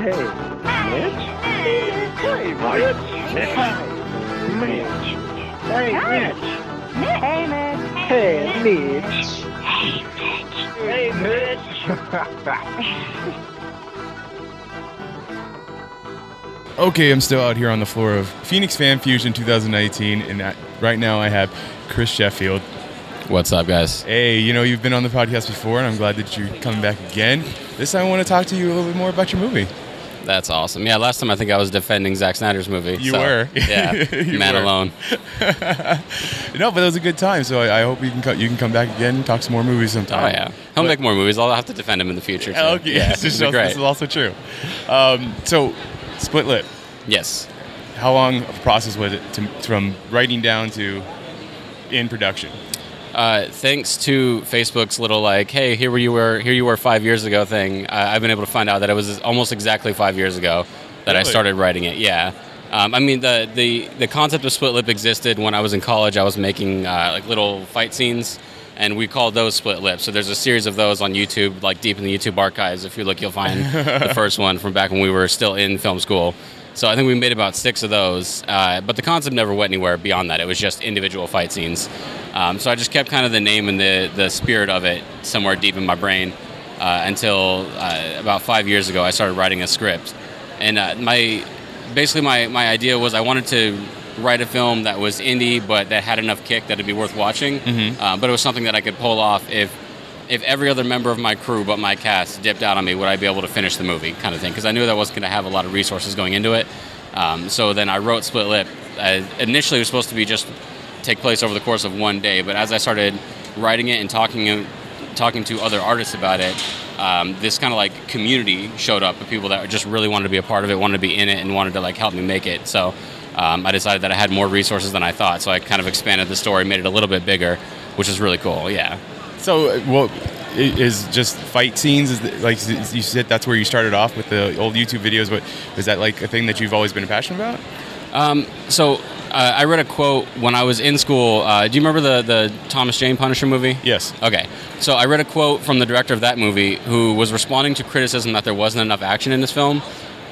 Mitch. You cool? You Hey, Mitch. Hey, Mitch. Hey, Mitch. Mitch. Hey, Mitch. Hey, Mitch. Hey, Mitch. Hey, Mitch. Okay, I'm still out here on the floor of Phoenix Fan Fusion 2019, and I, right now I have Chris Sheffield. What's up, guys? Hey, you know you've been on the podcast before, and I'm glad that you're coming back again. This time I want to talk to you a little bit more about your movie. That's awesome. Yeah, last time I think I was defending Zack Snyder's movie. You so, were. Yeah, You Man were. Alone. no, but it was a good time. So I, I hope you can co- you can come back again and talk some more movies sometime. Oh yeah, he'll But- make more movies. I'll have to defend him in the future. Too. Okay, yeah, this, is also, this is also true. Um, so, Split Lip. Yes. How long of a process was it to, from writing down to in production? Uh, thanks to Facebook's little like, hey, here where you were, here you were five years ago thing. Uh, I've been able to find out that it was almost exactly five years ago that I started writing it. Yeah. Um, I mean, the, the the concept of split lip existed when I was in college. I was making uh, like little fight scenes, and we called those split lips. So there's a series of those on YouTube, like deep in the YouTube archives. If you look, you'll find the first one from back when we were still in film school. So I think we made about six of those, uh, but the concept never went anywhere beyond that. It was just individual fight scenes. Um, so I just kept kind of the name and the the spirit of it somewhere deep in my brain uh, until uh, about five years ago. I started writing a script, and uh, my basically my my idea was I wanted to write a film that was indie but that had enough kick that it'd be worth watching. Uh, but it was something that I could pull off if if every other member of my crew but my cast dipped out on me, would I be able to finish the movie, kind of thing? Because I knew that I wasn't going to have a lot of resources going into it. Um, so then I wrote Split Lip. Uh, initially, it was supposed to be just take place over the course of one day, but as I started writing it and talking talking to other artists about it, um, this kind of like community showed up of people that just really wanted to be a part of it, wanted to be in it, and wanted to like help me make it. So um, I decided that I had more resources than I thought, so I kind of expanded the story, made it a little bit bigger, which is really cool. Yeah. So, uh, well, is just fight scenes? Is the, like you said, that's where you started off with the old YouTube videos. But is that like a thing that you've always been passionate about? Um, so uh, I read a quote when I was in school. Uh, do you remember the the Thomas Jane Punisher movie? Yes. Okay. So I read a quote from the director of that movie who was responding to criticism that there wasn't enough action in this film,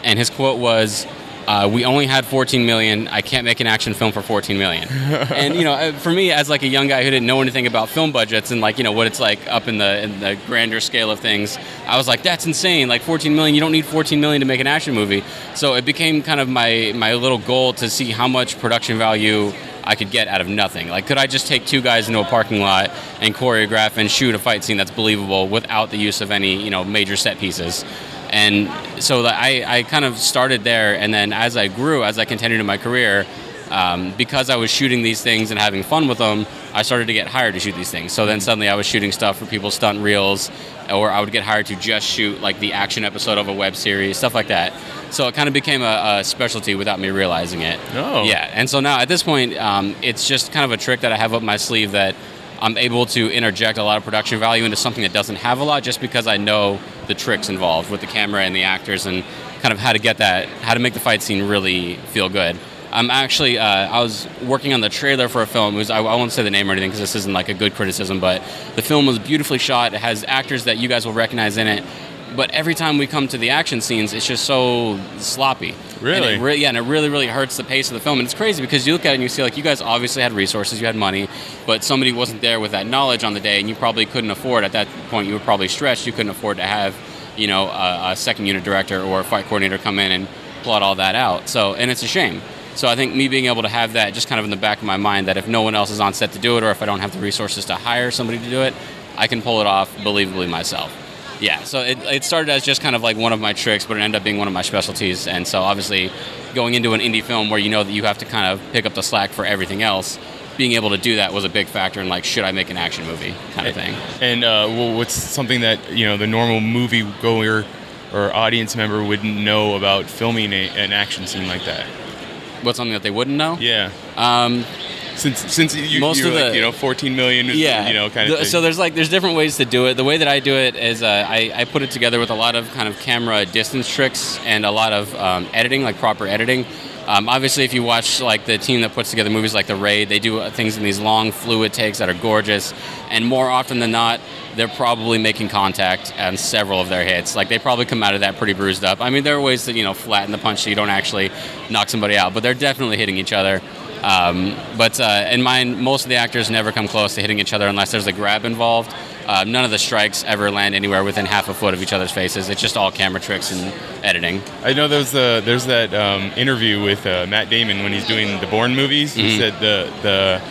and his quote was. Uh, we only had 14 million. I can't make an action film for 14 million. and you know, uh, for me, as like a young guy who didn't know anything about film budgets and like you know what it's like up in the in the grander scale of things, I was like, that's insane. Like 14 million, you don't need 14 million to make an action movie. So it became kind of my my little goal to see how much production value I could get out of nothing. Like, could I just take two guys into a parking lot and choreograph and shoot a fight scene that's believable without the use of any, you know, major set pieces? And so I, I kind of started there, and then as I grew, as I continued in my career, um, because I was shooting these things and having fun with them, I started to get hired to shoot these things. So then suddenly I was shooting stuff for people's stunt reels, or I would get hired to just shoot like the action episode of a web series, stuff like that. So it kind of became a, a specialty without me realizing it. Oh. Yeah, and so now at this point, um, it's just kind of a trick that I have up my sleeve that I'm able to interject a lot of production value into something that doesn't have a lot, just because I know the tricks involved with the camera and the actors and kind of how to get that, how to make the fight scene really feel good. I'm actually, uh, I was working on the trailer for a film. Was, I, I won't say the name or anything because this isn't like a good criticism, but the film was beautifully shot. It has actors that you guys will recognize in it. But every time we come to the action scenes, it's just so sloppy. Really? And re- yeah, and it really, really hurts the pace of the film. And it's crazy because you look at it and you see, like, you guys obviously had resources, you had money, but somebody wasn't there with that knowledge on the day, and you probably couldn't afford, at that point, you were probably stretched, you couldn't afford to have, you know, a, a second unit director or a fight coordinator come in and plot all that out. So, and it's a shame. So I think me being able to have that just kind of in the back of my mind that if no one else is on set to do it, or if I don't have the resources to hire somebody to do it, I can pull it off believably myself. Yeah, so it, it started as just kind of like one of my tricks, but it ended up being one of my specialties. And so obviously, going into an indie film where you know that you have to kind of pick up the slack for everything else, being able to do that was a big factor in like, should I make an action movie kind of thing. And uh, well, what's something that you know the normal movie goer or audience member wouldn't know about filming a, an action scene like that? What's something that they wouldn't know? Yeah. Um, Since since you, Most of like, the- you know 14 million yeah. you know kind The- of thing. so there's like there's different ways to do it. The way that i do it is uh, I, I put it together with a lot of kind of camera distance tricks and a lot of um, editing like proper editing. Um, obviously if you watch like the team that puts together movies like the raid they do uh, things in these long fluid takes that are gorgeous. And more often than not they're probably making contact on several of their hits. Like they probably come out of that pretty bruised up. I mean there are ways to you know flatten the punch so you don't actually knock somebody out but they're definitely hitting each other um, but uh, in mine, most of the actors never come close to hitting each other unless there's a grab involved. Uh, none of the strikes ever land anywhere within half a foot of each other's faces. It's just all camera tricks and editing. I know there's uh, there's that um, interview with uh, Matt Damon when he's doing the Bourne movies. He Mhm. said the the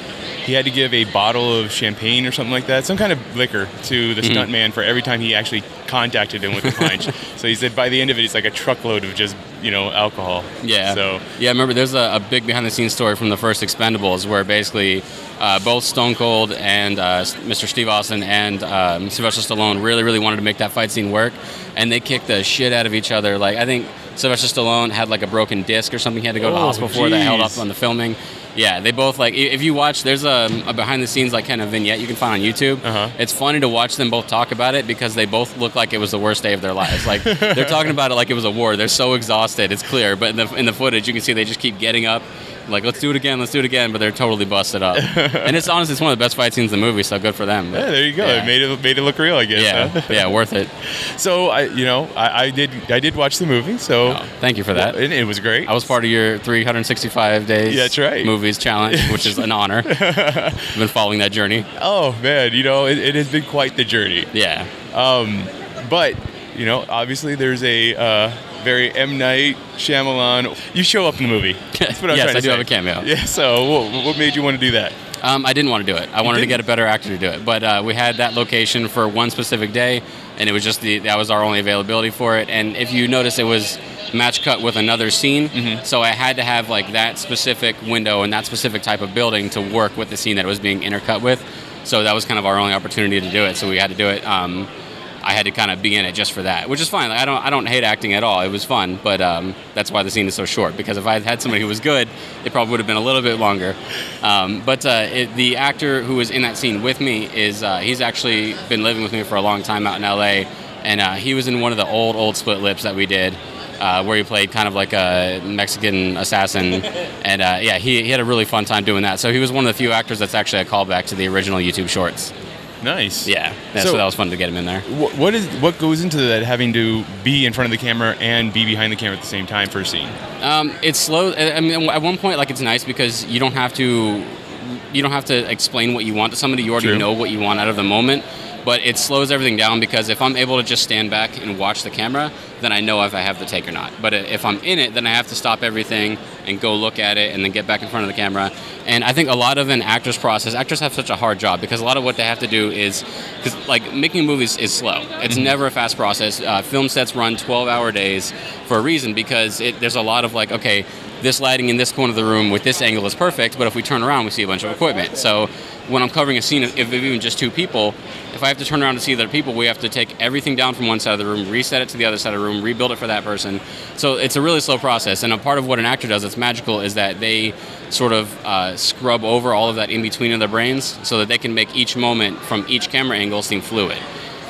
he had to give a bottle of champagne or something like that, some kind of liquor to the Mhm. stuntman for every time he actually contacted him with a punch. so he said by the end of it, it's like a truckload of just you know alcohol. Yeah. So Yeah, I remember there's a, a big behind the scenes story from the first Expendables where basically uh, both Stone Cold and uh, Mr. Steve Austin and um, Sylvester Stallone really, really wanted to make that fight scene work, and they kicked the shit out of each other. Like I think Sylvester Stallone had like a broken disc or something he had to go to the Oh, hospital for that held up on the filming. Yeah, they both like. If you watch, there's a, a behind the scenes like kind of vignette you can find on YouTube. Uh-huh. It's funny to watch them both talk about it because they both look like it was the worst day of their lives. Like they're talking about it like it was a war. They're so exhausted. It's clear, but in the in the footage you can see they just keep getting up. Like let's do it again, let's do it again, but they're totally busted up. and it's honestly it's one of the best fight scenes in the movie, so good for them. But, yeah, there you go. Yeah. It made it made it look real, I guess. yeah, huh? yeah, worth it. So I, you know, I, I did I did watch the movie. So Oh, thank you for that. and it was great. I was part of your 365 days Yeah, that's right. movies challenge, which is an honor. I've been following that journey. oh man, you know, it, it has been quite the journey. Yeah. Um, but you know, obviously, there's a uh, very M Night Shyamalan. You show up in the movie. That's what I'm Yes, trying to I do say. have a cameo. Yeah. So, what, what made you want to do that? Um, I didn't want to do it. I wanted to get a better actor to do it, but uh, we had that location for one specific day, and it was just the that was our only availability for it. And if you notice, it was match cut with another scene, Mm-hmm. so I had to have like that specific window and that specific type of building to work with the scene that it was being intercut with. So that was kind of our only opportunity to do it. So we had to do it. Um, I had to kind of be in it just for that, which is fine. Like, I don't I don't hate acting at all. It was fun, but um, that's why the scene is so short. Because if I had had somebody who was good, it probably would have been a little bit longer. Um, but uh, it, the actor who was in that scene with me is uh, he's actually been living with me for a long time out in LA, and uh, he was in one of the old old split lips that we did. Uh, where he played kind of like a Mexican assassin, and uh, yeah, he, he had a really fun time doing that. So he was one of the few actors that's actually a callback to the original YouTube shorts. Nice. Yeah, yeah so, So- that was fun to get him in there. What, what is what goes into that having to be in front of the camera and be behind the camera at the same time for a scene? Um, it's slow. I mean, at one point, like it's nice because you don't have to, you don't have to explain what you want to somebody. You already True. know what you want out of the moment. But it slows everything down because if I'm able to just stand back and watch the camera, then I know if I have the take or not. But if I'm in it, then I have to stop everything and go look at it and then get back in front of the camera. And I think a lot of an actor's process, actors have such a hard job because a lot of what they have to do is, because like making movies is slow. It's never a fast process. Uh, film sets run 12 hour days for a reason because it, there's a lot of like, okay, this lighting in this corner of the room with this angle is perfect, but if we turn around, we see a bunch of equipment. So when I'm covering a scene of if even just two people, if I have to turn around to see other people, we have to take everything down from one side of the room, reset it to the other side of the room, rebuild it for that person. So it's a really slow process. And a part of what an actor does that's magical is that they sort of uh, scrub over all of that in between in their brains so that they can make each moment from each camera angle seem fluid.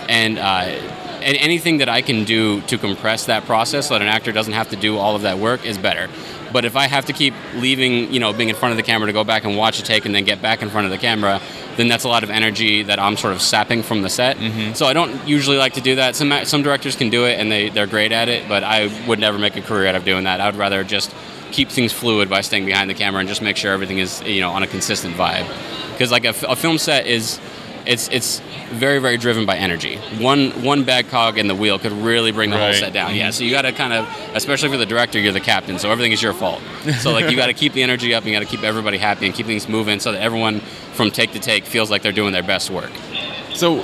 And uh, and anything that I can do to compress that process so that an actor doesn't have to do all of that work is better. But if I have to keep leaving, you know, being in front of the camera to go back and watch a take and then get back in front of the camera, then that's a lot of energy that I'm sort of sapping from the set. Mm-hmm. So I don't usually like to do that. Some some directors can do it and they they're great at it, but I would never make a career out of doing that. I would rather just keep things fluid by staying behind the camera and just make sure everything is you know on a consistent vibe. Because like a film set is it's it's very very driven by energy. One one bad cog in the wheel could really bring the whole set down. Yeah, so you got to kind of, especially for the director, you're the captain, so everything is your fault. So like you got to keep the energy up, and you got to keep everybody happy and keep things moving, so that everyone from take to take feels like they're doing their best work. So,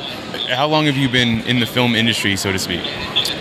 how long have you been in the film industry, so to speak?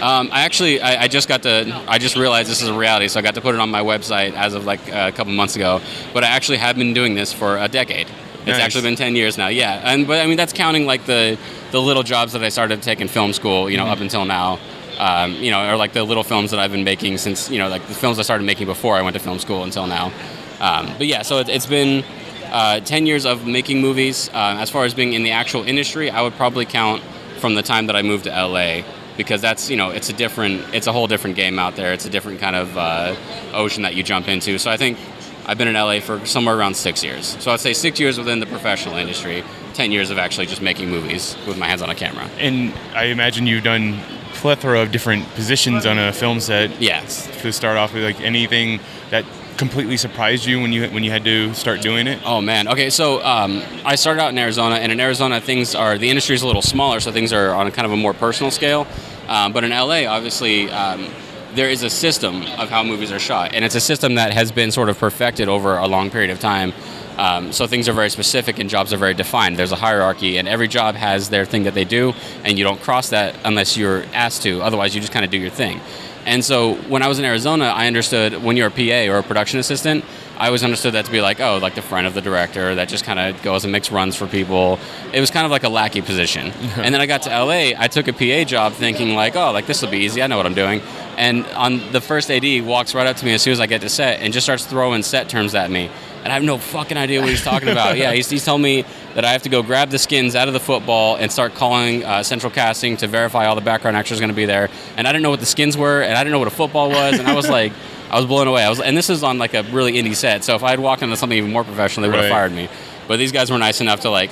Um, I actually, I, I just got to, I just realized this is a reality, so I got to put it on my website as of like a couple months ago. But I actually have been doing this for a decade. It's Nice. actually been ten years now. Yeah, and but I mean that's counting like the the little jobs that I started to take in film school, you know, up until now. um, you know, or like the little films that I've been making since you know, like the films I started making before I went to film school until now. Um, but yeah, so it, it's been uh, 10 years of making movies. Uh, as far as being in the actual industry, I would probably count from the time that I moved to LA because that's you know it's a different it's a whole different game out there. It's a different kind of uh, ocean that you jump into. So I think I've been in LA for somewhere around six years. So I'd say six years within the professional industry, 10 years of actually just making movies with my hands on a camera. And I imagine you've done plethora of different positions on a film set. Yes. To start off with, like anything that completely surprised you when you when you had to start doing it? Oh man. Okay, so um, I started out in Arizona, and in Arizona, things are the industry is a little smaller, so things are on a kind of a more personal scale. Um, but in LA, obviously. Um, there is a system of how movies are shot, and it's a system that has been sort of perfected over a long period of time. Um, so things are very specific and jobs are very defined. There's a hierarchy, and every job has their thing that they do, and you don't cross that unless you're asked to. Otherwise, you just kind of do your thing. And so when I was in Arizona, I understood when you're a PA or a production assistant, I always understood that to be like, oh, like the friend of the director that just kind of goes and makes runs for people. It was kind of like a lackey position. and then I got to LA, I took a PA job thinking like, oh, like this will be easy. I know what I'm doing. And on the first AD walks right up to me as soon as I get to set and just starts throwing set terms at me. And I have no fucking idea what he's talking about. yeah, he's, he's telling me that I have to go grab the skins out of the football and start calling uh, central casting to verify all the background actors are going to be there. And I didn't know what the skins were, and I didn't know what a football was, and I was like, I was blown away. I was, and this is on like a really indie set, so if I had walked into something even more professional, they would have Right. fired me. But these guys were nice enough to like.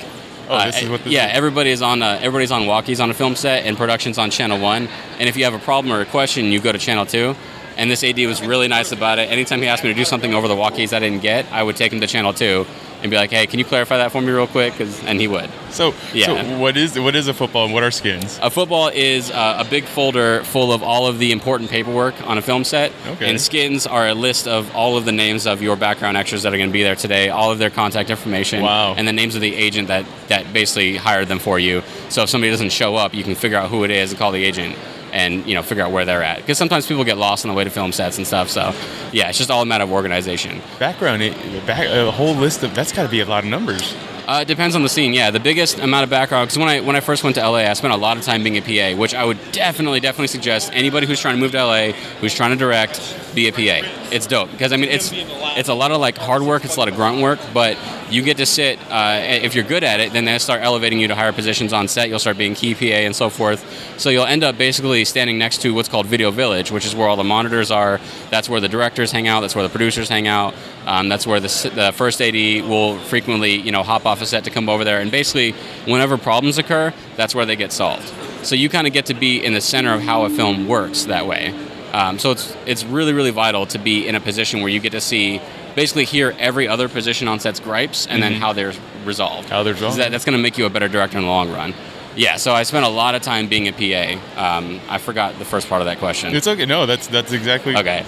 Oh, this is what this yeah, is? everybody is on. Uh, everybody's on walkies on a film set, and production's on channel one. And if you have a problem or a question, you go to channel two. And this AD was really nice about it. Anytime he asked me to do something over the walkies I didn't get, I would take him to channel two and be like, "Hey, can you clarify that for me real quick?" 'Cause- and he would. So, Yeah. so what is what is a football and what are skins? A football is uh, a big folder full of all of the important paperwork on a film set. Okay. And skins are a list of all of the names of your background extras that are going to be there today, all of their contact information, Wow. and the names of the agent that, that basically hired them for you. So if somebody doesn't show up, you can figure out who it is and call the agent and you know figure out where they're at because sometimes people get lost on the way to film sets and stuff so yeah it's just all a matter of organization Background, it, back, a whole list of that's got to be a lot of numbers. Uh, it depends on the scene. Yeah, the biggest amount of background because when I when I first went to LA, I spent a lot of time being a PA, which I would definitely definitely suggest anybody who's trying to move to LA, who's trying to direct, be a PA. It's dope because I mean it's it's a lot of like hard work, it's a lot of grunt work, but you get to sit. Uh, if you're good at it, then they start elevating you to higher positions on set. You'll start being key PA and so forth. So you'll end up basically standing next to what's called Video Village, which is where all the monitors are. That's where the directors hang out. That's where the producers hang out. Um, that's where the, the first AD will frequently, you know, hop off a set to come over there. And basically, whenever problems occur, that's where they get solved. So you kind of get to be in the center of how a film works that way. Um, so it's it's really really vital to be in a position where you get to see, basically hear every other position on set's gripes and then how they're resolved. Mm-hmm. How they're resolved. That, that's going to make you a better director in the long run. Yeah. So I spent a lot of time being a PA. Um, I forgot the first part of that question. It's okay. No, that's that's exactly okay.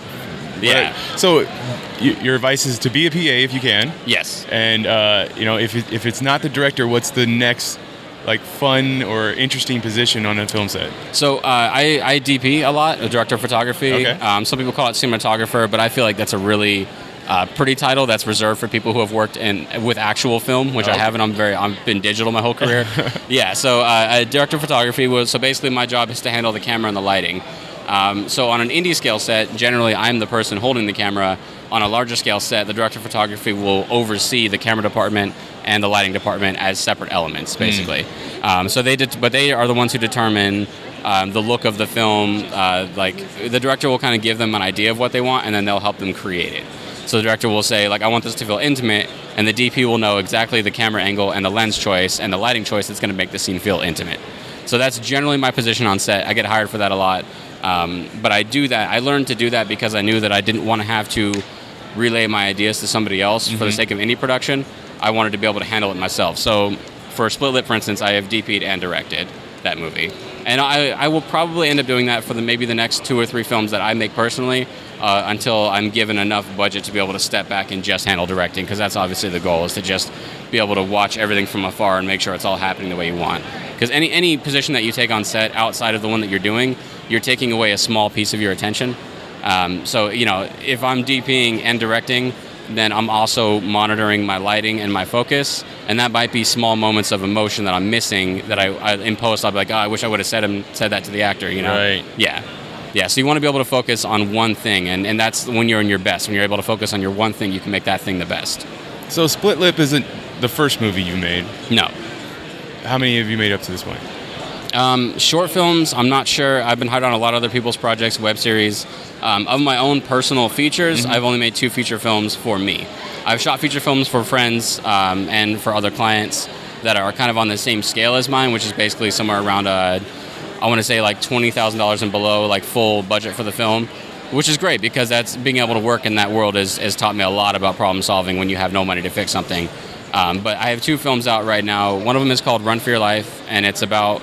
Yeah. Right. So, y- your advice is to be a PA if you can, Yes. and uh, you know if it, if it's not the director, what's the next like fun or interesting position on a film set? So uh, I, I DP a lot, a director of photography. Okay. Um, some people call it cinematographer, but I feel like that's a really uh, pretty title that's reserved for people who have worked in with actual film, which I Okay. haven't. I'm very I've been digital my whole career. yeah. So uh, a director of photography was so basically my job is to handle the camera and the lighting. Um, so on an indie scale set, generally I'm the person holding the camera. On a larger scale set, the director of photography will oversee the camera department and the lighting department as separate elements, basically. Um, so they did, but they are the ones who determine um, the look of the film. Uh, like the director will kind of give them an idea of what they want, and then they'll help them create it. So the director will say, like, I want this to feel intimate, and the DP will know exactly the camera angle and the lens choice and the lighting choice that's going to make the scene feel intimate. So that's generally my position on set. I get hired for that a lot, um, but I do that. I learned to do that because I knew that I didn't want to have to relay my ideas to somebody else for the sake of any production. I wanted to be able to handle it myself. So for Split Lip, for instance, I have DP'd and directed that movie. And I, I will probably end up doing that for the maybe the next two or three films that I make personally uh, until I'm given enough budget to be able to step back and just handle directing because that's obviously the goal is to just be able to watch everything from afar and make sure it's all happening the way you want. Because any, any position that you take on set outside of the one that you're doing, you're taking away a small piece of your attention. Um, so, you know, if I'm DPing and directing, then I'm also monitoring my lighting and my focus, and that might be small moments of emotion that I'm missing that I, I in post I'll be like, oh, I wish I would have said him said that to the actor, you know? Right. Yeah. Yeah, so you want to be able to focus on one thing, and, and that's when you're in your best. When you're able to focus on your one thing, you can make that thing the best. So Split Lip isn't the first movie you made. No. How many have you made up to this point? Um, short films, I'm not sure. I've been hired on a lot of other people's projects, web series. Um, of my own personal features, I've only made two feature films for me. I've shot feature films for friends um, and for other clients that are kind of on the same scale as mine, which is basically somewhere around, uh, I want to say like $20,000 and below, like full budget for the film, which is great because that's being able to work in that world has, has taught me a lot about problem solving when you have no money to fix something. Um, but I have two films out right now. One of them is called Run for Your Life, and it's about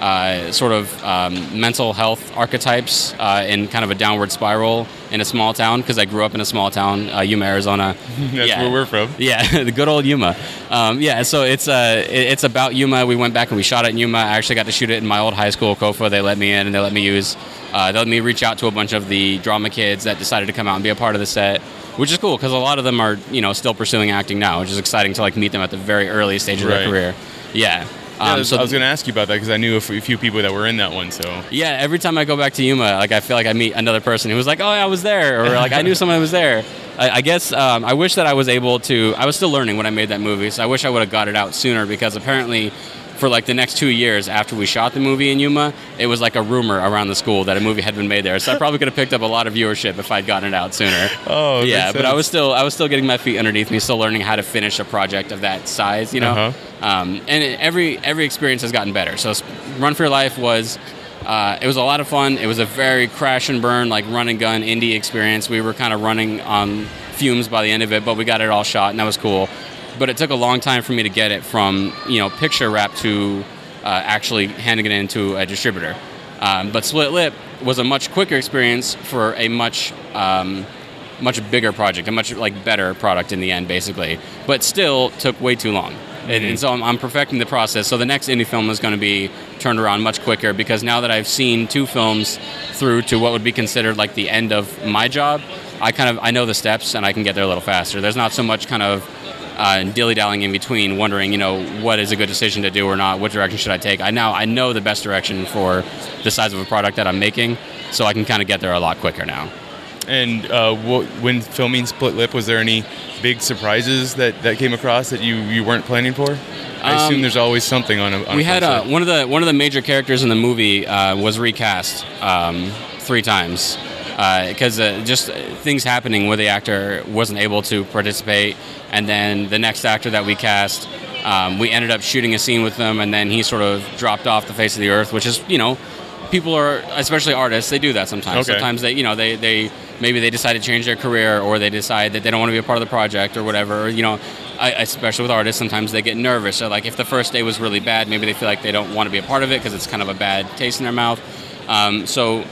uh, sort of um, mental health archetypes uh, in kind of a downward spiral in a small town because I grew up in a small town, uh, Yuma, Arizona. That's Yeah. where we're from. Yeah, the good old Yuma. Um, yeah, so it's uh, it's about Yuma. We went back and we shot it in Yuma. I actually got to shoot it in my old high school, Kofa. They let me in and they let me use. Uh, they let me reach out to a bunch of the drama kids that decided to come out and be a part of the set, which is cool because a lot of them are you know still pursuing acting now, which is exciting to like meet them at the very early stage of Right. their career. Yeah. Yeah, Um, I was, I was going to ask you about that because I knew a few people that were in that one. So yeah, every time I go back to Yuma, like I feel like I meet another person who was like, "Oh, yeah, I was there," or like I knew someone who was there. I, I guess um, I wish that I was able to. I was still learning when I made that movie, so I wish I would have got it out sooner because apparently, for like the next two years after we shot the movie in Yuma, it was like a rumor around the school that a movie had been made there. So I probably could have picked up a lot of viewership if I'd gotten it out sooner. Oh, yeah, but I was still I was still getting my feet underneath me, still learning how to finish a project of that size, you know. Uh-huh. Um, and it, every every experience has gotten better. So Run for Your Life was uh, it was a lot of fun. It was a very crash and burn, like run and gun indie experience. We were kind of running on fumes by the end of it, but we got it all shot, and that was cool. But it took a long time for me to get it from you know picture wrap to uh, actually handing it into a distributor. Um, but Split Lip was a much quicker experience for a much um, much bigger project, a much like better product in the end, basically. But still took way too long. And, and so I'm, I'm perfecting the process. So the next indie film is going to be turned around much quicker because now that I've seen two films through to what would be considered like the end of my job, I kind of I know the steps and I can get there a little faster. There's not so much kind of uh, dilly dallying in between, wondering you know what is a good decision to do or not. What direction should I take? I now I know the best direction for the size of a product that I'm making, so I can kind of get there a lot quicker now. And uh, wh- when filming Split Lip, was there any big surprises that, that came across that you, you weren't planning for? I assume Um, there's always something on a. On we a had uh, one of the one of the major characters in the movie uh, was recast um, three times because uh, just uh, things happening where the actor wasn't able to participate, and then the next actor that we cast, um, we ended up shooting a scene with them, and then he sort of dropped off the face of the earth, which is you know. People are, especially artists, they do that sometimes. Okay. Sometimes they, you know, they, they maybe they decide to change their career, or they decide that they don't want to be a part of the project, or whatever. Or, you know, I, especially with artists, sometimes they get nervous. So, like, if the first day was really bad, maybe they feel like they don't want to be a part of it because it's kind of a bad taste in their mouth. Um, so,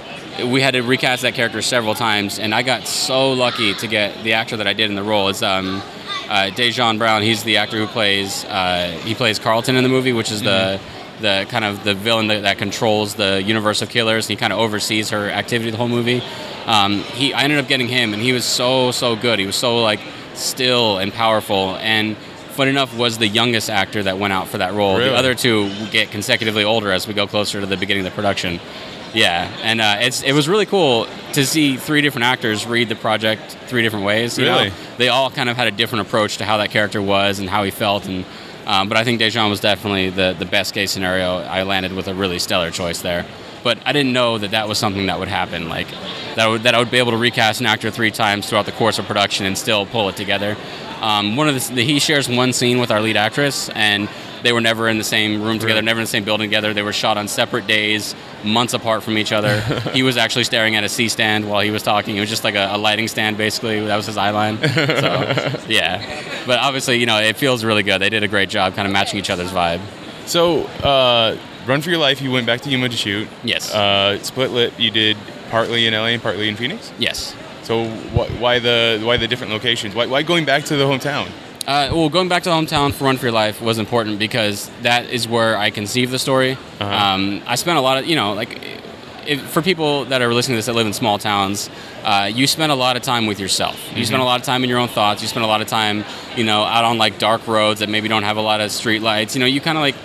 we had to recast that character several times, and I got so lucky to get the actor that I did in the role. It's um, uh, Dejan Brown. He's the actor who plays uh, he plays Carlton in the movie, which is the the kind of the villain that, that controls the universe of killers. He kind of oversees her activity the whole movie. Um, he I ended up getting him, and he was so so good. He was so like still and powerful and. Fun enough, was the youngest actor that went out for that role. Really? The other two get consecutively older as we go closer to the beginning of the production. Yeah, and uh, it's it was really cool to see three different actors read the project three different ways. You Really? know, they all kind of had a different approach to how that character was and how he felt. And um, but I think Dejan was definitely the the best case scenario. I landed with a really stellar choice there. But I didn't know that that was something that would happen. Like that I would, that I would be able to recast an actor three times throughout the course of production and still pull it together. Um, one of the, the he shares one scene with our lead actress and. They were never in the same room together, Right. never in the same building together. They were shot on separate days, months apart from each other. he was actually staring at a C stand while he was talking. It was just like a, a lighting stand, basically. That was his eye line. So, yeah. But obviously, you know, it feels really good. They did a great job kind of matching each other's vibe. So, uh, Run for Your Life, you went back to Yuma to shoot. Yes. Uh, Split Lip, you did partly in LA and partly in Phoenix. yes. So, wh- why the why the different locations? Why, why going back to the hometown? Uh, well, going back to hometown for Run for Your Life was important because that is where I conceived the story. Uh-huh. Um, I spent a lot of, you know, like if, for people that are listening to this that live in small towns, uh, you spend a lot of time with yourself. You spend a lot of time in your own thoughts. You spend a lot of time, you know, out on like dark roads that maybe don't have a lot of street lights. You know, you kind of like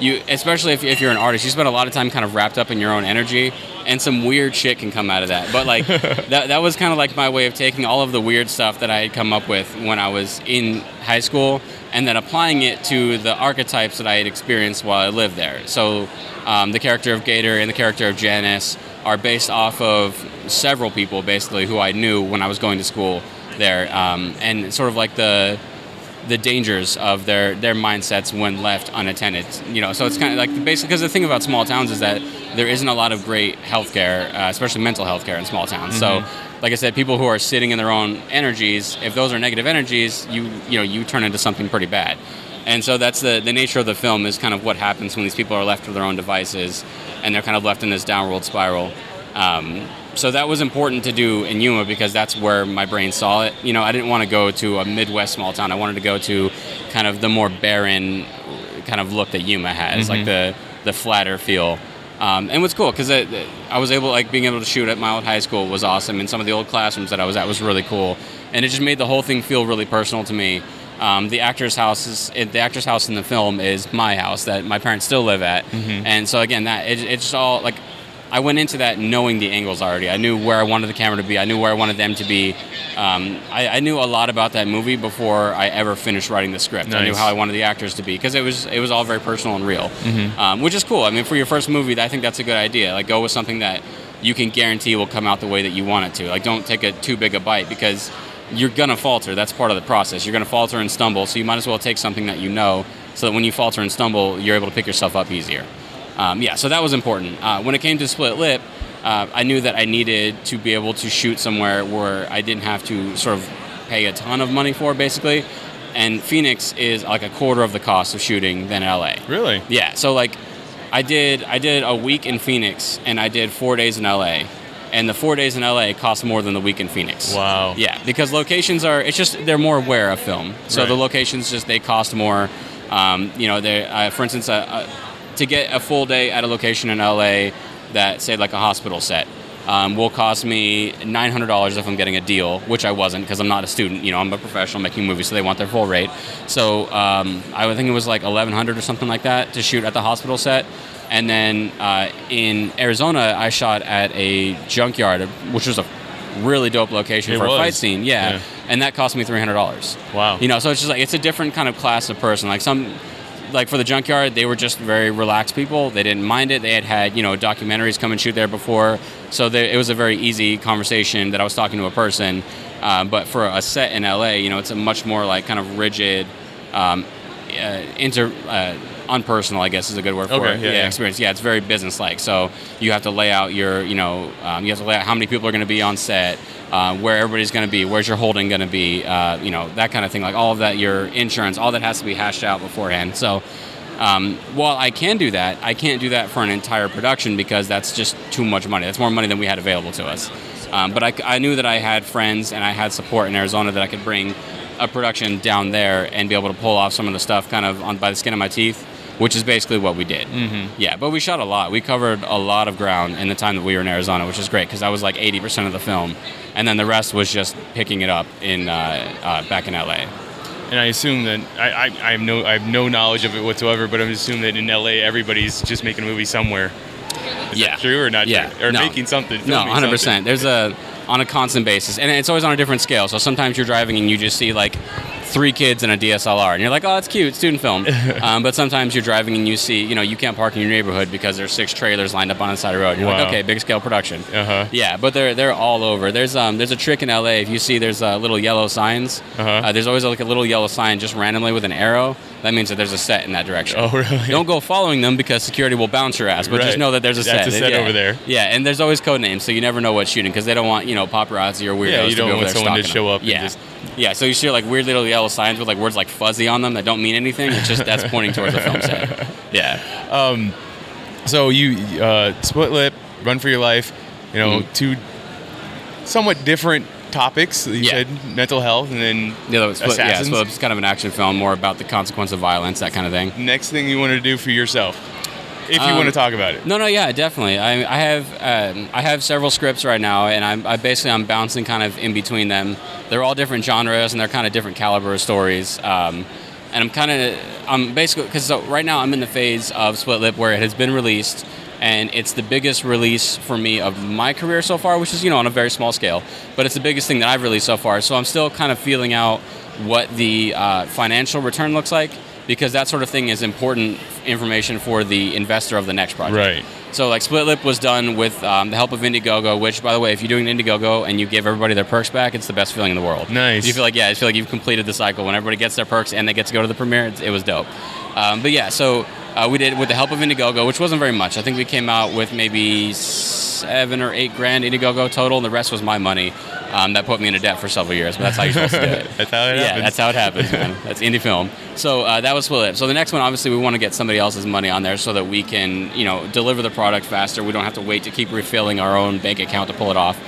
you, especially if, if you're an artist, you spend a lot of time kind of wrapped up in your own energy, and some weird shit can come out of that. But like that, that was kind of like my way of taking all of the weird stuff that I had come up with when I was in high school, and then applying it to the archetypes that I had experienced while I lived there. So um, the character of Gator and the character of Janice are based off of several people basically who I knew when I was going to school there, um, and sort of like the the dangers of their their mindsets when left unattended. You know, so it's kind of like basically because the thing about small towns is that there isn't a lot of great healthcare, uh, especially mental health care in small towns. So, like I said, people who are sitting in their own energies, if those are negative energies, you you know you turn into something pretty bad. And so that's the the nature of the film is kind of what happens when these people are left to their own devices, and they're kind of left in this downward spiral. Um, so that was important to do in Yuma because that's where my brain saw it. You know, I didn't want to go to a Midwest small town. I wanted to go to kind of the more barren kind of look that Yuma has, like the the flatter feel. Um, and what's cool because I, I was able like being able to shoot at my old high school was awesome, and some of the old classrooms that I was at was really cool, and it just made the whole thing feel really personal to me. Um, the actor's house is it, the actor's house in the film is my house that my parents still live at, and so again that it, it's all like I went into that knowing the angles already. I knew where I wanted the camera to be. I knew where I wanted them to be. Um, I, I knew a lot about that movie before I ever finished writing the script. I knew how I wanted the actors to be because it was it was all very personal and real, um, which is cool. I mean, for your first movie, I think that's a good idea. Like, go with something that you can guarantee will come out the way that you want it to. Like, don't take a too big a bite because you're gonna falter. That's part of the process. You're gonna falter and stumble. So you might as well take something that you know, so that when you falter and stumble, you're able to pick yourself up easier. Um, yeah, so that was important. Uh, when it came to Split Lip, uh, I knew that I needed to be able to shoot somewhere where I didn't have to sort of pay a ton of money for, basically. And Phoenix is like a quarter of the cost of shooting than LA. Really? Yeah, so like I did I did a week in Phoenix and I did 4 days in LA. And the 4 days in LA cost more than the week in Phoenix. Wow. Yeah, because locations are it's just they're more aware of film. So Right. the locations just they cost more um, you know, they uh, for instance uh, uh, to get a full day at a location in LA that say like a hospital set um, will cost me $900 if I'm getting a deal, which I wasn't because I'm not a student. You know, I'm a professional making movies, so they want their full rate. So um, I would think it was like 1100 or something like that to shoot at the hospital set. And then uh, in Arizona, I shot at a junkyard, which was a really dope location It for a fight scene. Yeah. Yeah. And that cost me $300. Wow. You know, so it's just like it's a different kind of class of person. Like some, like for the junkyard, they were just very relaxed people. They didn't mind it. They had had you know documentaries come and shoot there before, so they, it was a very easy conversation that I was talking to a person. Uh, but for a set in LA, you know, it's a much more like kind of rigid, um, uh, inter. Uh, unpersonal i guess is a good word for Okay, it yeah, yeah. experience yeah it's very business like so you have to lay out your you know um, you have to lay out how many people are going to be on set uh, where everybody's going to be where's your holding going to be uh, you know that kind of thing like all of that your insurance all that has to be hashed out beforehand so um, while I can do that, I can't do that for an entire production because that's just too much money. That's more money than we had available to us. Um, but I, I knew that I had friends and I had support in Arizona that I could bring a production down there and be able to pull off some of the stuff kind of on by the skin of my teeth, which is basically what we did. Mm-hmm. Yeah, but we shot a lot. We covered a lot of ground in the time that we were in Arizona, which is great because that was like 80% of the film, and then the rest was just picking it up in uh, uh, back in LA. And I assume that I, I, I have no I have no knowledge of it whatsoever, but I'm assuming that in LA everybody's just making a movie somewhere. Is yeah. that true or not Yeah. true? Or No. making something. No, hundred percent. something. There's a on a constant basis, and it's always on a different scale. So sometimes you're driving and you just see like three kids in a DSLR, and you're like, oh, it's cute, student film. um, but sometimes you're driving and you see, you know, you can't park in your neighborhood because there's six trailers lined up on the side of the road. And you're Wow. like, okay, big scale production. Uh-huh. Yeah, but they're they're all over. There's um there's a trick in LA. If you see there's uh, little yellow signs, Uh-huh. uh, there's always like a little yellow sign just randomly with an arrow. That means that there's a set in that direction. Oh, really? Don't go following them because security will bounce your ass. But just know that there's a That's set. a set Yeah. over there. Yeah, and there's always code names, so you never know what's shooting because they don't want you know paparazzi or weirdos Yeah, you to don't be over want someone to show up and Yeah, just- yeah. So you see like weird little yellow signs with like words like fuzzy on them that don't mean anything. It's just that's pointing towards the film set. Yeah. So you uh, split lip, run for your life. You know, Mhm. two somewhat different topics. You Yeah. said mental health, and then The other split, yeah, so it's kind of an action film, more about the consequence of violence, that kind of thing. next thing you want to do for yourself. If you Um, want to talk about it. No, no, yeah, definitely. I, I have um, I have several scripts right now, and I'm I basically I'm bouncing kind of in between them. They're all different genres, and they're kind of different caliber of stories. Um, and I'm kind of I'm basically because so right now I'm in the phase of Split Lip where it has been released, and it's the biggest release for me of my career so far, which is you know on a very small scale, but it's the biggest thing that I've released so far. So I'm still kind of feeling out what the uh, financial return looks like because that sort of thing is important information for the investor of the next project. Right. So like Split Lip was done with um, the help of Indiegogo, which by the way, if you're doing an Indiegogo and you give everybody their perks back, it's the best feeling in the world. Nice. You feel like yeah, I feel like you've completed the cycle when everybody gets their perks and they get to go to the premiere. It, it was dope. Um, but yeah, so uh, we did with the help of Indiegogo, which wasn't very much. I think we came out with maybe seven or eight grand Indiegogo total, and the rest was my money. Um, that put me into debt for several years, but that's how you're supposed to do it. That's how it yeah, happens. that's how it happens, man. That's indie film. So uh, that was Split. So the next one, obviously, we want to get somebody else's money on there so that we can, you know, deliver the product faster. We don't have to wait to keep refilling our own bank account to pull it off.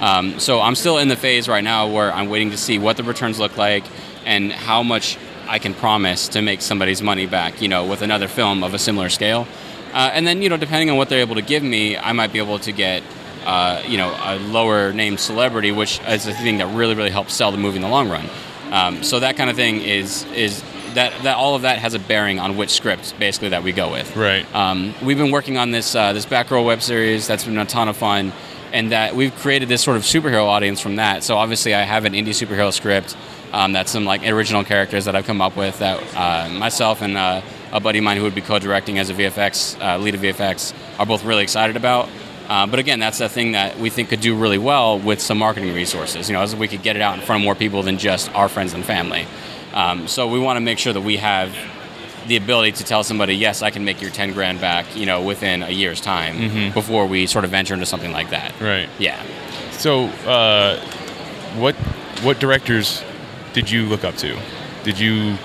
Um, so I'm still in the phase right now where I'm waiting to see what the returns look like and how much I can promise to make somebody's money back, you know, with another film of a similar scale. Uh, and then, you know, depending on what they're able to give me, I might be able to get, uh, you know, a lower named celebrity, which is a thing that really, really helps sell the movie in the long run. Um, so that kind of thing is is that that all of that has a bearing on which script basically that we go with. Right. Um, we've been working on this uh, this Batgirl web series that's been a ton of fun, and that we've created this sort of superhero audience from that. So obviously, I have an indie superhero script um, that's some like original characters that I've come up with that uh, myself and uh, a buddy of mine who would be co-directing as a VFX uh, lead of VFX are both really excited about. Uh, but again, that's a thing that we think could do really well with some marketing resources. You know, as we could get it out in front of more people than just our friends and family. Um, so we want to make sure that we have the ability to tell somebody, yes, I can make your 10 grand back, you know, within a year's time before we sort of venture into something like that. Right. Yeah. So, uh, what what directors did you look up to? Did you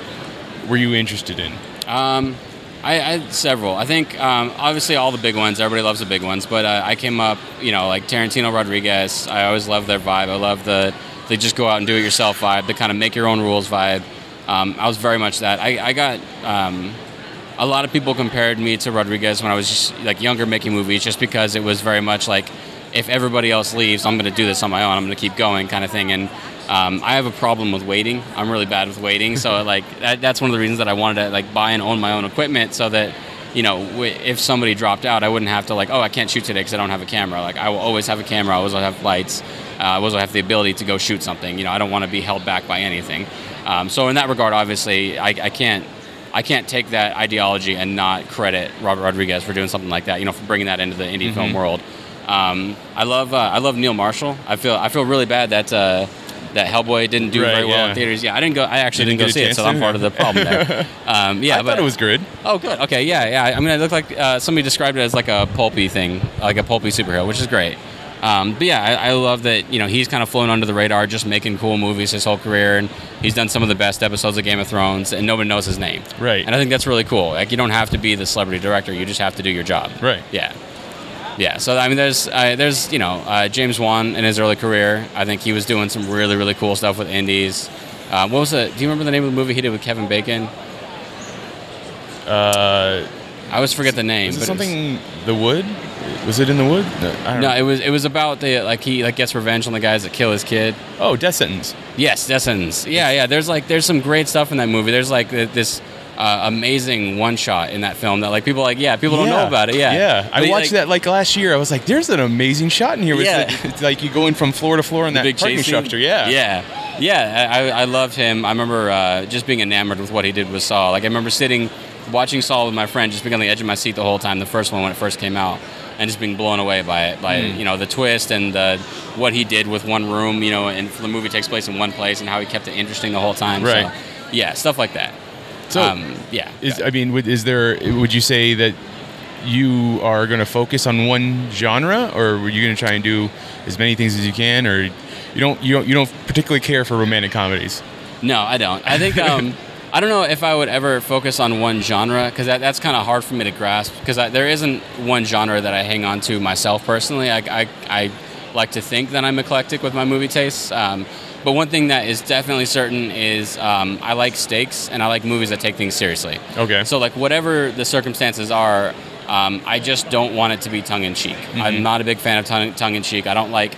were you interested in? Um, I, I several. I think um, obviously all the big ones. Everybody loves the big ones, but uh, I came up, you know, like Tarantino, Rodriguez. I always love their vibe. I love the they just go out and do it yourself vibe. The kind of make your own rules vibe. Um, I was very much that. I, I got um, a lot of people compared me to Rodriguez when I was just like younger making movies, just because it was very much like if everybody else leaves, I'm going to do this on my own. I'm going to keep going, kind of thing. And um, I have a problem with waiting. I'm really bad with waiting, so like that, that's one of the reasons that I wanted to like buy and own my own equipment, so that you know w- if somebody dropped out, I wouldn't have to like oh I can't shoot today because I don't have a camera. Like I will always have a camera. I always have lights. Uh, I always have the ability to go shoot something. You know I don't want to be held back by anything. Um, so in that regard, obviously I, I can't. I can't take that ideology and not credit Robert Rodriguez for doing something like that. You know, for bringing that into the indie Mm-hmm. film world. Um, I love uh, I love Neil Marshall. I feel I feel really bad that uh, that Hellboy didn't do Right, very well yeah. in theaters. Yeah, I didn't go. I actually didn't, didn't go see it, so I'm part of the problem there. Um, yeah, I but thought it was good. oh good. Okay, yeah, yeah. I mean, it looked like uh, somebody described it as like a pulpy thing, like a pulpy superhero, which is great. Um, but yeah, I, I love that you know he's kind of flown under the radar, just making cool movies his whole career, and he's done some of the best episodes of Game of Thrones, and nobody knows his name. Right. And I think that's really cool. Like you don't have to be the celebrity director; you just have to do your job. Right. Yeah. Yeah. So I mean, there's uh, there's you know uh, James Wan in his early career. I think he was doing some really really cool stuff with indies. Uh, what was it? Do you remember the name of the movie he did with Kevin Bacon? Uh, I always forget the name. was it but something? The Wood? Was it in the Wood? No, I don't no, it was it was about the like he like gets revenge on the guys that kill his kid. Oh, Death Sentence. Yes, Death Sentence. Yeah, yeah. There's like there's some great stuff in that movie. There's like this uh, amazing one shot in that film that like people like yeah people don't know about it. Yeah, Yeah. I But, watched like, that like last year. I was like, there's an amazing shot in here. It's Yeah. like, it's like you going from floor to floor in that big parking chase scene. structure. Yeah. yeah, yeah. I, I loved him. I remember uh, just being enamored with what he did with Saw. Like I remember sitting, watching Saw with my friend, just being on the edge of my seat the whole time. The first one when it first came out, and just being blown away by it, by Hmm. you know the twist and the, what he did with one room. You know, and the movie takes place in one place, and how he kept it interesting the whole time. Right. So, yeah, stuff like that. So, um, yeah. Is I mean, would- is there? Would you say that you are going to focus on one genre, or are you going to try and do as many things as you can, or you don't you don't you don't particularly care for romantic comedies? No, I don't. I think um, I don't know if I would ever focus on one genre because that, that's kind of hard for me to grasp because there isn't one genre that I hang on to myself personally. I, I, I like to think that I'm eclectic with my movie tastes. Um, but one thing that is definitely certain is um, I like stakes and I like movies that take things seriously. Okay. So like whatever the circumstances are, Um, I just don't want it to be tongue in cheek. Mm-hmm. I'm not a big fan of tongue, tongue in cheek. I don't like.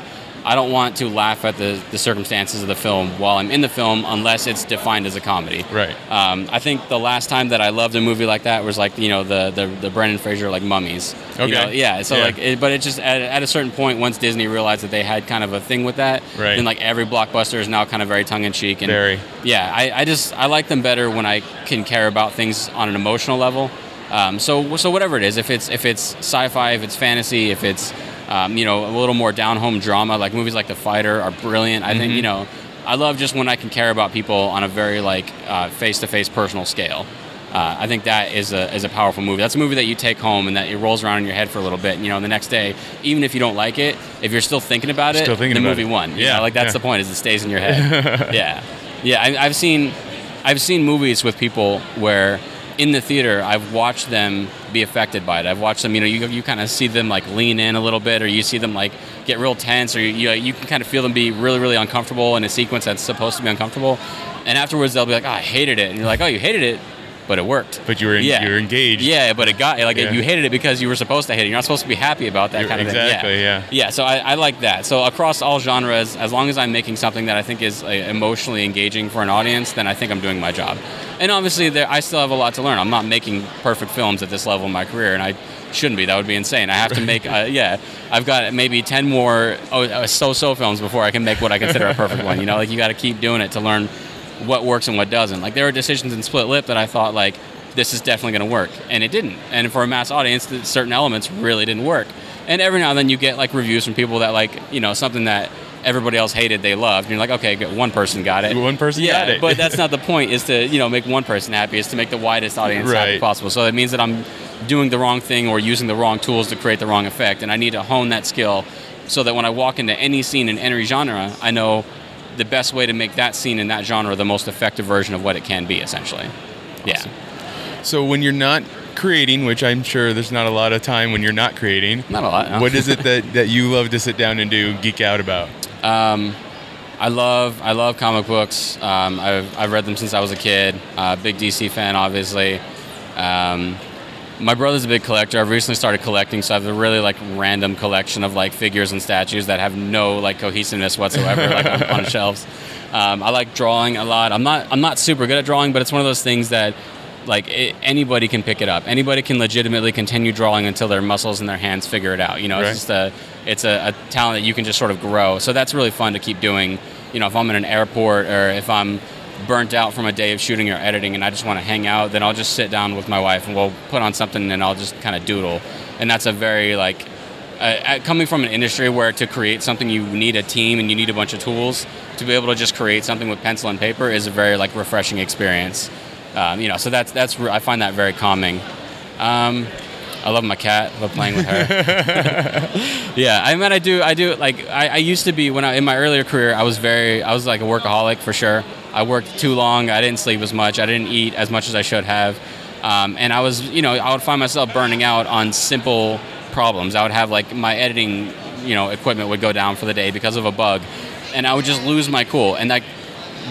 I don't want to laugh at the, the circumstances of the film while I'm in the film unless it's defined as a comedy. Right. Um, I think the last time that I loved a movie like that was like you know the the, the Brendan Fraser like Mummies. You Okay. know, yeah. So Yeah. like, it, but it just at, at a certain point once Disney realized that they had kind of a thing with that, Right. then like every blockbuster is now kind of very tongue in cheek and Very. yeah. I, I just I like them better when I can care about things on an emotional level. Um, so so whatever it is, if it's if it's sci-fi, if it's fantasy, if it's um, you know a little more down home drama, like movies like The Fighter are brilliant. I think Mm-hmm. you know I love just when I can care about people on a very like uh, face-to-face personal scale. Uh, I think that is a, is a powerful movie. That's a movie that you take home and that it rolls around in your head for a little bit. And, you know, the next day, even if you don't like it, if you're still thinking about it, thinking the about movie it. won. You Yeah, know, like that's yeah. the point. Is it stays in your head. yeah, yeah. I, I've seen I've seen movies with people where in the theater I've watched them be affected by it. I've watched them. You know, you you kind of see them like lean in a little bit, or you see them like get real tense, or you you, you can kind of feel them be really really uncomfortable in a sequence that's supposed to be uncomfortable. And afterwards they'll be like, "Oh, I hated it," and you're like, "Oh, you hated it." But it worked. But you were yeah. you were engaged. Yeah, but it got like Yeah. you hated it because you were supposed to hate it. You're not supposed to be happy about that You're- kind of exactly, thing. yeah. Yeah, so I, I like that. So across all genres, as long as I'm making something that I think is uh, emotionally engaging for an audience, then I think I'm doing my job. And obviously, there, I still have a lot to learn. I'm not making perfect films at this level in my career, and I shouldn't be. That would be insane. I have to make, uh, yeah, I've got maybe 10 more oh, uh, so-so films before I can make what I consider a perfect one. You know, like you got to keep doing it to learn what works and what doesn't. Like there were decisions in Split Lip that I thought like this is definitely going to work, and it didn't. And for a mass audience, certain elements really didn't work. And every now and then you get like reviews from people that like you know something that everybody else hated they loved. And you're like, okay, one person got it. One person yeah, got it. but that's not the point. Is to you know make one person happy. Is to make the widest audience happy possible. So that means that I'm doing the wrong thing or using the wrong tools to create the wrong effect, and I need to hone that skill so that when I walk into any scene in any genre, I know the best way to make that scene in that genre the most effective version of what it can be. Essentially, yeah. So when you're not creating, which I'm sure there's not a lot of time when you're not creating, Not a lot. no. what is it that, that you love to sit down and do, geek out about? Um, I love I love comic books. Um, I've, I've read them since I was a kid. Uh, big DC fan, obviously. Um, my brother's a big collector. I've recently started collecting, so I have a really like random collection of like figures and statues that have no like cohesiveness whatsoever, like on, on shelves. Um, I like drawing a lot. I'm not I'm not super good at drawing, but it's one of those things that like it, anybody can pick it up. Anybody can legitimately continue drawing until their muscles and their hands figure it out. You know, Right. it's just a it's a, a talent that you can just sort of grow. So that's really fun to keep doing. You know, if I'm in an airport or if I'm burnt out from a day of shooting or editing and I just want to hang out, then I'll just sit down with my wife and we'll put on something and I'll just kind of doodle. And that's a very like uh, coming from an industry where to create something you need a team and you need a bunch of tools to be able to just create something with pencil and paper is a very like refreshing experience. Um, you know, so that's that's I find that very calming. Um, I love my cat. I love playing with her. yeah, I mean, I do. I do. Like, I, I used to be when I in my earlier career, I was very, I was like a workaholic for sure. I worked too long. I didn't sleep as much. I didn't eat as much as I should have. Um, and I was, you know, I would find myself burning out on simple problems. I would have like my editing, you know, equipment would go down for the day because of a bug, and I would just lose my cool. And like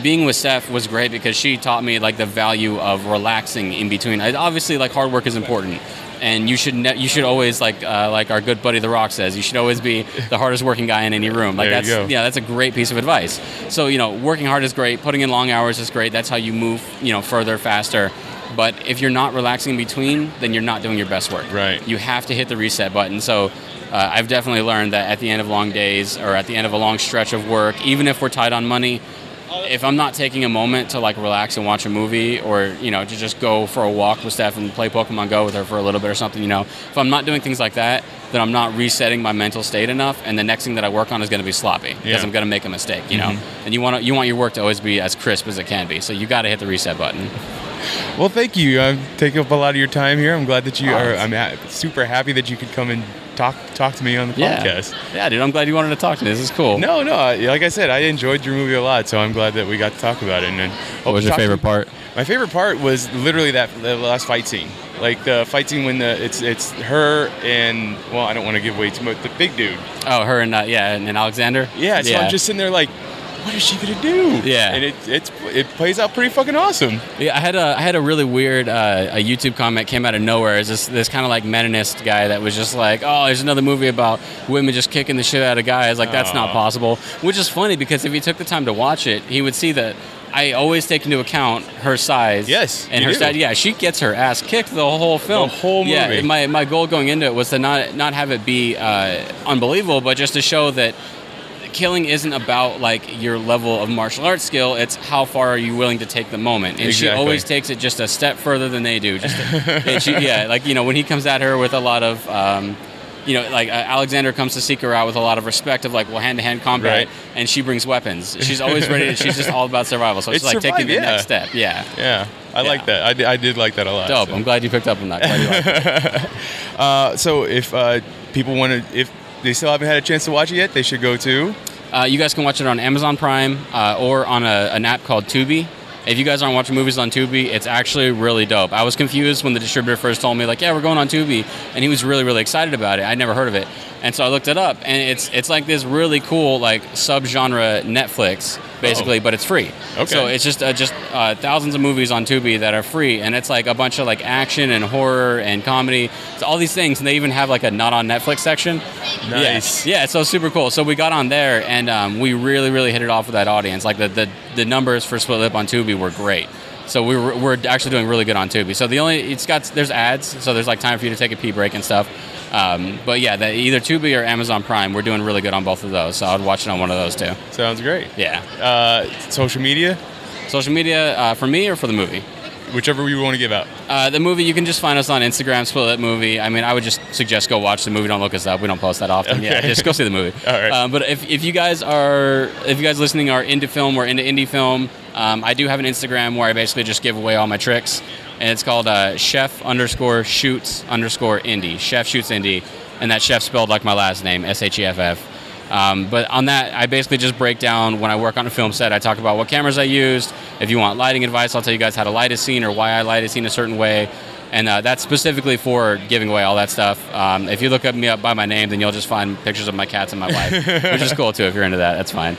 being with Steph was great because she taught me like the value of relaxing in between. I, obviously, like hard work is important, and you should ne- you should always like uh, like our good buddy The Rock says, you should always be the hardest working guy in any room. Like There that's yeah, that's a great piece of advice. So you know, working hard is great, putting in long hours is great. That's how you move you know further, faster. But if you're not relaxing in between, then you're not doing your best work. Right. You have to hit the reset button. So. Uh, I've definitely learned that at the end of long days or at the end of a long stretch of work, even if we're tight on money, if I'm not taking a moment to like relax and watch a movie or you know to just go for a walk with Steph and play Pokemon Go with her for a little bit or something, you know, if I'm not doing things like that, then I'm not resetting my mental state enough, and the next thing that I work on is going to be sloppy because Yeah. I'm going to make a mistake, you know. Mm-hmm. And you want to, you want your work to always be as crisp as it can be, so you got to hit the reset button. Well, thank you. I'm taking up a lot of your time here. I'm glad that you Oh, are. I'm ha- super happy that you could come and talk talk to me on the Yeah, podcast. yeah, dude, I'm glad you wanted to talk to me. This is cool. No, no. I- Like I said, I enjoyed your movie a lot, so I'm glad that we got to talk about it. And then What was your favorite part? My favorite part was literally that the last fight scene, like the fight scene when the it's it's her and well, I don't want to give away too much. The big dude. Oh, her and uh, yeah, and, and Alexander. Yeah. So I'm just sitting there like, what is she gonna do? Yeah. and it it's it plays out pretty fucking awesome. Yeah, I had a I had a really weird uh, a YouTube comment came out of nowhere. It's this this kind of like Meninist guy that was just like, oh, there's another movie about women just kicking the shit out of guys. Like that's not possible. Which is funny because if he took the time to watch it, he would see that. I always take into account her size. Yes, and her do. size. Yeah, she gets her ass kicked the whole film. The whole movie. Yeah, my my goal going into it was to not not have it be uh, unbelievable, but just to show that killing isn't about like your level of martial arts skill it's how far are you willing to take the moment and she always takes it just a step further than they do just she, yeah like you know when he comes at her with a lot of um, you know like uh, alexander comes to seek her out with a lot of respect of like well hand-to-hand combat Right. and she brings weapons she's always ready to, she's just all about survival so It's she's like taking the yeah. next step yeah Yeah, I Yeah. like that. I, di- I did like that a lot. dope so. i'm glad you picked up on that Glad you liked it. Uh, so if uh, people want to, if they still haven't had a chance to watch it yet, they should go to. Uh, you guys can watch it on Amazon Prime uh, or on a, an app called Tubi. If you guys aren't watching movies on Tubi, it's actually really dope. I was confused when the distributor first told me, like, yeah, we're going on Tubi, and he was really, really excited about it. I'd never heard of it, and so I looked it up, and it's it's like this really cool like subgenre Netflix, basically, but it's free. Okay. So it's just uh, just uh, thousands of movies on Tubi that are free, and it's like a bunch of like action and horror and comedy, it's all these things, and they even have like a not on Netflix section. Nice. Yeah, yeah, so super cool. So we got on there, and um, we really, really hit it off with that audience. Like the, the the numbers for Split Lip on Tubi were great. So we were, we're actually doing really good on Tubi. So the only it's got there's ads, so there's like time for you to take a pee break and stuff. Um, but yeah, the, either Tubi or Amazon Prime, we're doing really good on both of those. So I'd watch it on one of those too. Sounds great. Yeah. Uh, social media, Social media uh, for me or for the movie? whichever you want to give out. Uh, the movie, you can just find us on Instagram, Split Lip Movie. I mean, I would just suggest go watch the movie. Don't look us up. We don't post that often. Yeah, Okay. just go see the movie. All right. Um, but if, if you guys are, if you guys listening are into film or into indie film, um, I do have an Instagram where I basically just give away all my tricks, and it's called uh, Sheff underscore Shoots underscore Indie. Sheff Shoots Indie, and that Sheff spelled like my last name, S H E F F. Um, but on that, I basically just break down when I work on a film set. I talk about what cameras I used. If you want lighting advice, I'll tell you guys how to light a scene or why I light a scene a certain way. And uh, that's specifically for giving away all that stuff. Um, if you look up me up by my name, then you'll just find pictures of my cats and my wife, which is cool too. If you're into that, that's fine.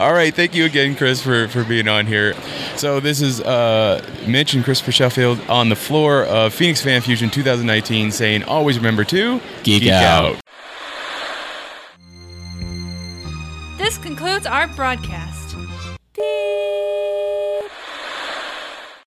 All right, thank you again, Chris, for, for being on here. So this is uh, Mitch and Christopher Sheffield on the floor of Phoenix Fan Fusion 2019, saying always remember to Geek out. This concludes our broadcast.